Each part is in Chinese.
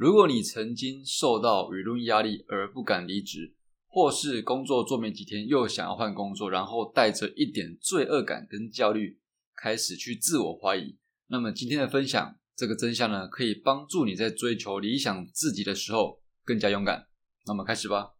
如果你曾经受到舆论压力而不敢离职，或是工作做没几天又想要换工作，然后带着一点罪恶感跟焦虑开始去自我怀疑，那么今天的分享，这个真相呢，可以帮助你在追求理想自己的时候更加勇敢。那么开始吧。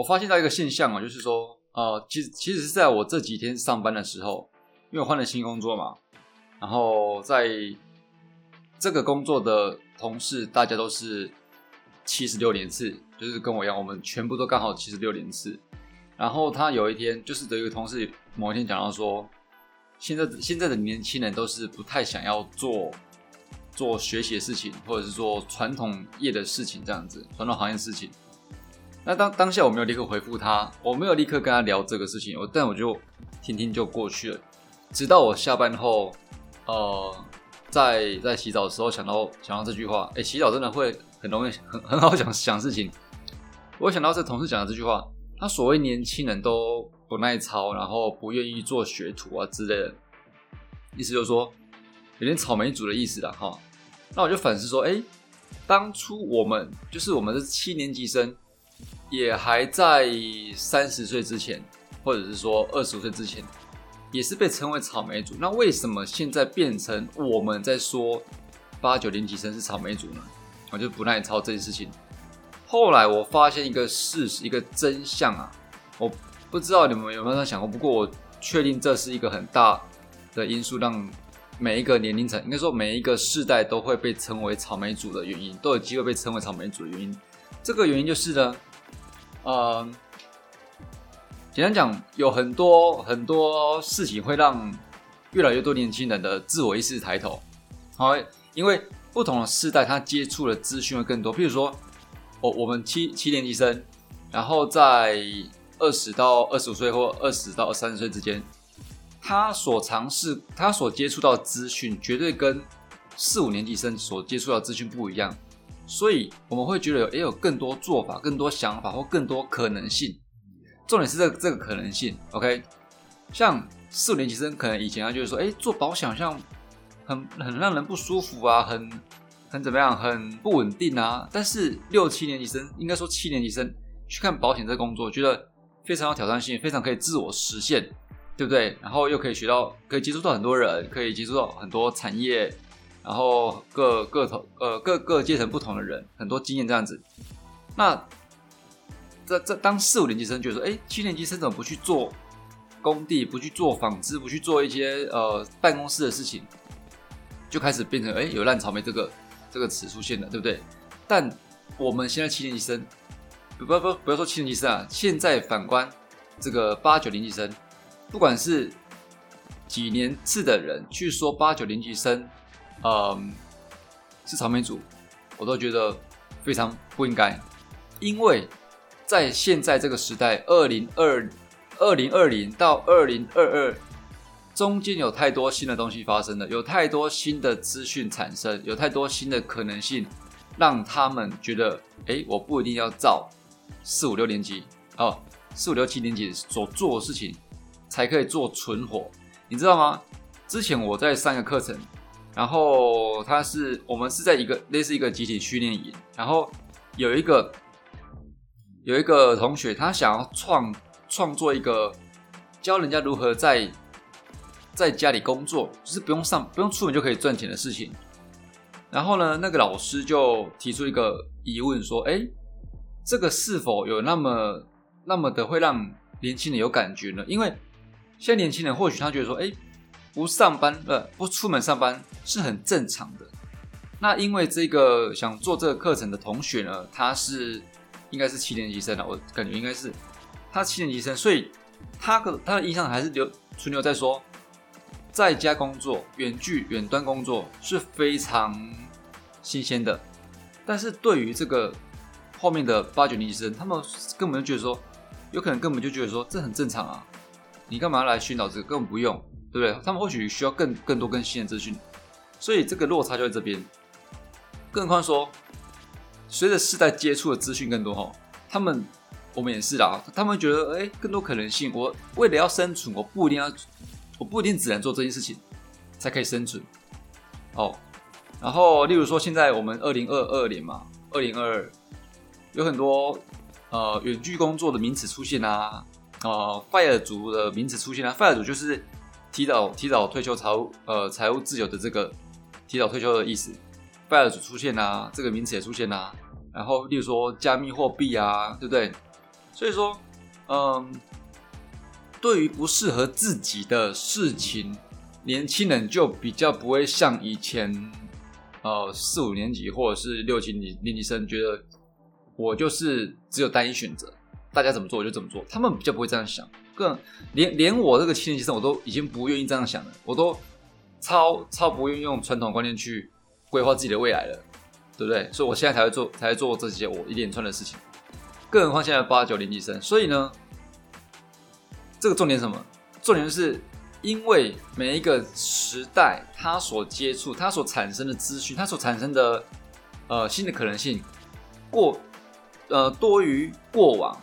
我发现到一个现象啊，就是说，呃，其实其实是在我这几天上班的时候，因为换了新工作嘛，然后在这个工作的同事，大家都是七十六连次，就是跟我一样，我们全部都刚好七十六连次。然后他有一天，就是有一个同事某一天讲到说，现在现在的年轻人都是不太想要做做学习的事情，或者是做传统业的事情，这样子，传统行业事情。那当当下我没有立刻回复他，我没有立刻跟他聊这个事情，我但我就听听就过去了。直到我下班后，呃，在在洗澡的时候想到想到这句话，哎，洗澡真的会很容易很很好想想事情。我想到这同事讲的这句话，他所谓年轻人都不耐操，然后不愿意做学徒啊之类的，意思就是说有点草莓族的意思了哈。那我就反思说，哎，当初我们就是我们是七年级生。也还在三十岁之前，或者是说二十五岁之前，也是被称为草莓族。那为什么现在变成我们在说八九年级生是草莓族呢？我就不耐操这件事情。后来我发现一个事实，一个真相啊，我不知道你们有没有想过，不过我确定这是一个很大的因素，让每一个年龄层，应该说每一个世代都会被称为草莓族的原因，都有机会被称为草莓族的原因。这个原因就是呢。呃，简单讲，有很多很多事情会让越来越多年轻人的自我意识抬头。好，因为不同的世代，他接触的资讯会更多。譬如说，我我们七七年级生，然后在二十到二十五岁或二十到三十岁之间，他所尝试、他所接触到资讯，绝对跟四五年级生所接触到资讯不一样。所以我们会觉得，也有更多做法、更多想法或更多可能性。重点是这个、这个可能性，OK？像四五年级生可能以前他就是说，哎，做保险好像很很让人不舒服啊，很很怎么样，很不稳定啊。但是六七年级生，应该说七年级生去看保险这工作，觉得非常有挑战性，非常可以自我实现，对不对？然后又可以学到，可以接触到很多人，可以接触到很多产业。然后各各头呃各个阶层不同的人，很多经验这样子。那这这当四五年级生觉得说，哎，七年级生怎么不去做工地，不去做纺织，不去做一些呃办公室的事情，就开始变成哎有烂草莓这个这个词出现了，对不对？但我们现在七年级生，不不不不要说七年级生啊，现在反观这个八九年级生，不管是几年次的人去说八九年级生。嗯，是草莓组，我都觉得非常不应该，因为在现在这个时代，二零二二零二零到二零二二中间有太多新的东西发生了，有太多新的资讯产生，有太多新的可能性，让他们觉得，哎，我不一定要照四五六年级哦，四五六七年级所做的事情才可以做存活，你知道吗？之前我在上个课程。然后他是我们是在一个类似一个集体训练营，然后有一个有一个同学，他想要创创作一个教人家如何在在家里工作，就是不用上不用出门就可以赚钱的事情。然后呢，那个老师就提出一个疑问说：“哎，这个是否有那么那么的会让年轻人有感觉呢？因为现在年轻人或许他觉得说，哎。”不上班，呃，不出门上班是很正常的。那因为这个想做这个课程的同学呢，他是应该是七年级生了，我感觉应该是他七年级生，所以他的他的印象还是留存留在说，在家工作、远距远端工作是非常新鲜的。但是对于这个后面的八九年级生，他们根本就觉得说，有可能根本就觉得说这很正常啊，你干嘛来寻找这个？根本不用。对不对？他们或许需要更更多更新的资讯，所以这个落差就在这边。更何况说，随着世代接触的资讯更多哈，他们我们也是啦，他们觉得哎、更多可能性。我为了要生存，我不一定要，我不一定只能做这件事情才可以生存。哦，然后例如说，现在我们二零二二年嘛，二零二二有很多呃远距工作的名词出现啊，呃，FIRE 族的名词出现啊，FIRE 族就是提早提早退休财务呃财务自由的这个提早退休的意思。FIRE 族出现啊，这个名词也出现啊。然后，例如说加密货币啊，对不对？所以说，嗯，对于不适合自己的事情，年轻人就比较不会像以前，呃，四五年级或者是六七年年级生觉得我就是只有单一选择，大家怎么做我就怎么做。他们比较不会这样想，更连连我这个七年级生我都已经不愿意这样想了，我都超超不愿意用传统观念去。规划自己的未来了，对不对？所以我现在才会做，才会做这些我一连串的事情。更何况现在八九年级生，所以呢，这个重点是什么？重点就是因为每一个时代，它所接触、它所产生的资讯、它所产生的呃新的可能性过呃多于过往，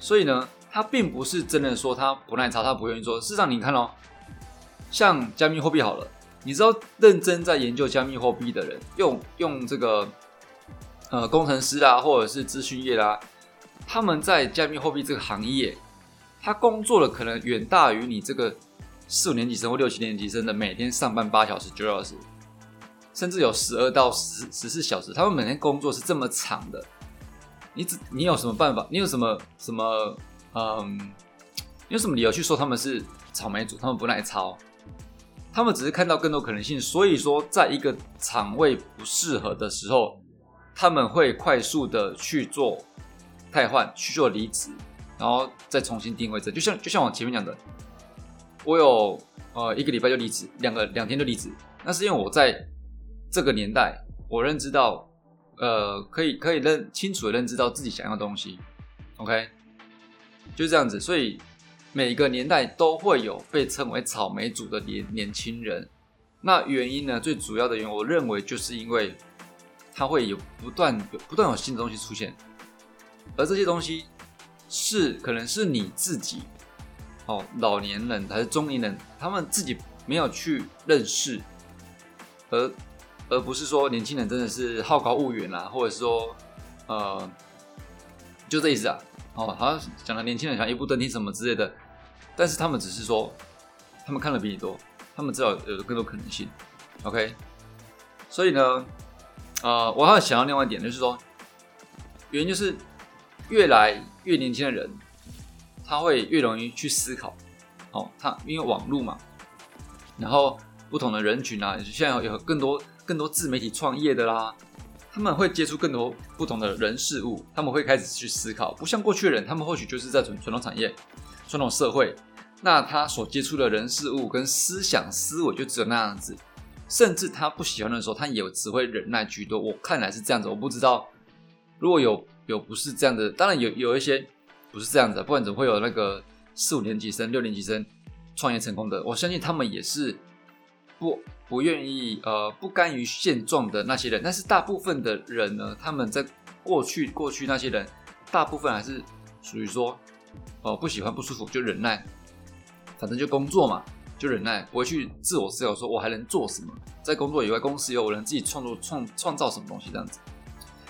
所以呢，它并不是真的说它不耐操，它不愿意做。事实上，你看哦，像加密货币好了。你知道认真在研究加密货币的人，用用这个呃工程师啦，或者是资讯业啦，他们在加密货币这个行业，他工作的可能远大于你这个四五年级生或六七年级生的每天上班八小时、九小时，甚至有十二到十十四小时，他们每天工作是这么长的。你只你有什么办法？你有什么什么嗯？有什么理由去说他们是草莓族？他们不耐操？他们只是看到更多可能性，所以说，在一个场位不适合的时候，他们会快速的去做汰换，去做离职，然后再重新定位。这就像就像我前面讲的，我有呃一个礼拜就离职，两个两天就离职，那是因为我在这个年代，我认知到，呃，可以可以认清楚的认知到自己想要的东西，OK，就这样子，所以。每个年代都会有被称为草莓族的年年轻人，那原因呢？最主要的原因，我认为就是因为它会有不断不断有新的东西出现，而这些东西是可能是你自己哦，老年人还是中年人，他们自己没有去认识，而而不是说年轻人真的是好高骛远啊，或者是说呃，就这意思啊。哦，好像讲的年轻人想一步登天什么之类的，但是他们只是说，他们看的比你多，他们知道有更多可能性。OK，所以呢，呃，我还想要另外一点，就是说，原因就是越来越年轻的人，他会越容易去思考。哦，他因为网络嘛，然后不同的人群啊，现在有更多更多自媒体创业的啦。他们会接触更多不同的人事物，他们会开始去思考，不像过去的人，他们或许就是在传传统产业、传统社会，那他所接触的人事物跟思想思维就只有那样子，甚至他不喜欢的时候，他也只会忍耐居多。我看来是这样子，我不知道如果有有不是这样的，当然有有一些不是这样子，不然怎么会有那个四五年级生、六年级生创业成功的？我相信他们也是不。不愿意呃不甘于现状的那些人，但是大部分的人呢，他们在过去过去那些人，大部分还是属于说，哦、呃、不喜欢不舒服就忍耐，反正就工作嘛，就忍耐，不会去自我思考说我还能做什么，在工作以外，公司以外我能自己创作创创造什么东西这样子。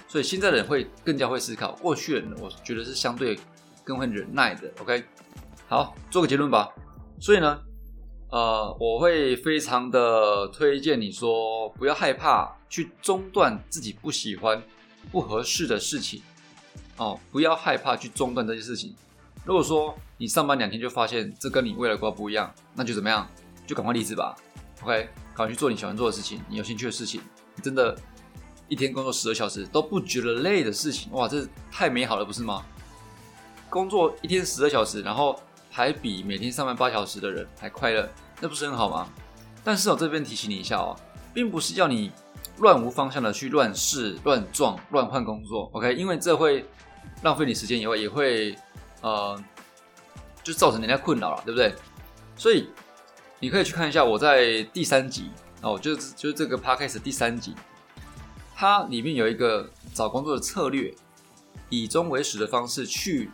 所以现在的人会更加会思考，过去的人我觉得是相对更会忍耐的。OK，好，做个结论吧。所以呢。呃，我会非常的推荐你说，不要害怕去中断自己不喜欢、不合适的事情哦，不要害怕去中断这些事情。如果说你上班两天就发现这跟你未来规划不一样，那就怎么样？就赶快离职吧。OK，赶快去做你喜欢做的事情，你有兴趣的事情。你真的，一天工作十二小时都不觉得累的事情，哇，这太美好了，不是吗？工作一天十二小时，然后。还比每天上班八小时的人还快乐，那不是很好吗？但是我这边提醒你一下哦，并不是要你乱无方向的去乱试、乱撞、乱换工作，OK？因为这会浪费你时间以外，也会呃，就造成人家困扰了，对不对？所以你可以去看一下我在第三集哦，就是就是这个 Podcast 第三集它里面有一个找工作的策略，以终为始的方式去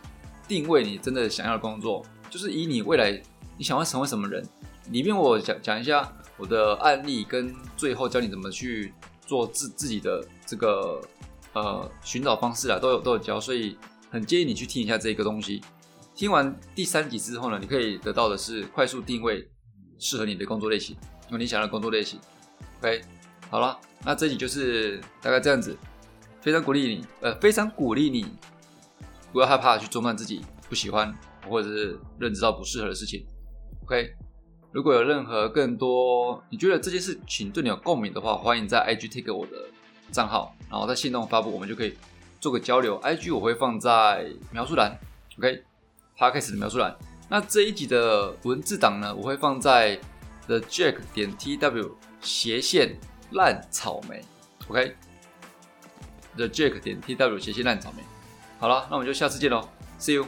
定位你真的想要的工作，就是以你未来你想要成为什么人。里面我讲讲一下我的案例，跟最后教你怎么去做自自己的这个呃寻找方式啊，都有都有教，所以很建议你去听一下这个东西。听完第三集之后呢，你可以得到的是快速定位适合你的工作类型，用你想要的工作类型。OK，好了，那这集就是大概这样子，非常鼓励你，呃，非常鼓励你不要害怕去中断自己不喜欢或者是认知到不适合的事情。OK。如果有任何更多你觉得这件事情对你有共鸣的话，欢迎在 IG take 我的账号，然后在信动发布，我们就可以做个交流。IG 我会放在描述栏，OK，Podcast 的描述栏。那这一集的文字档呢，我会放在 The Jack 点 TW 斜线烂草莓，OK，The Jack 点 TW 斜线烂草莓。好了，那我们就下次见喽，See you。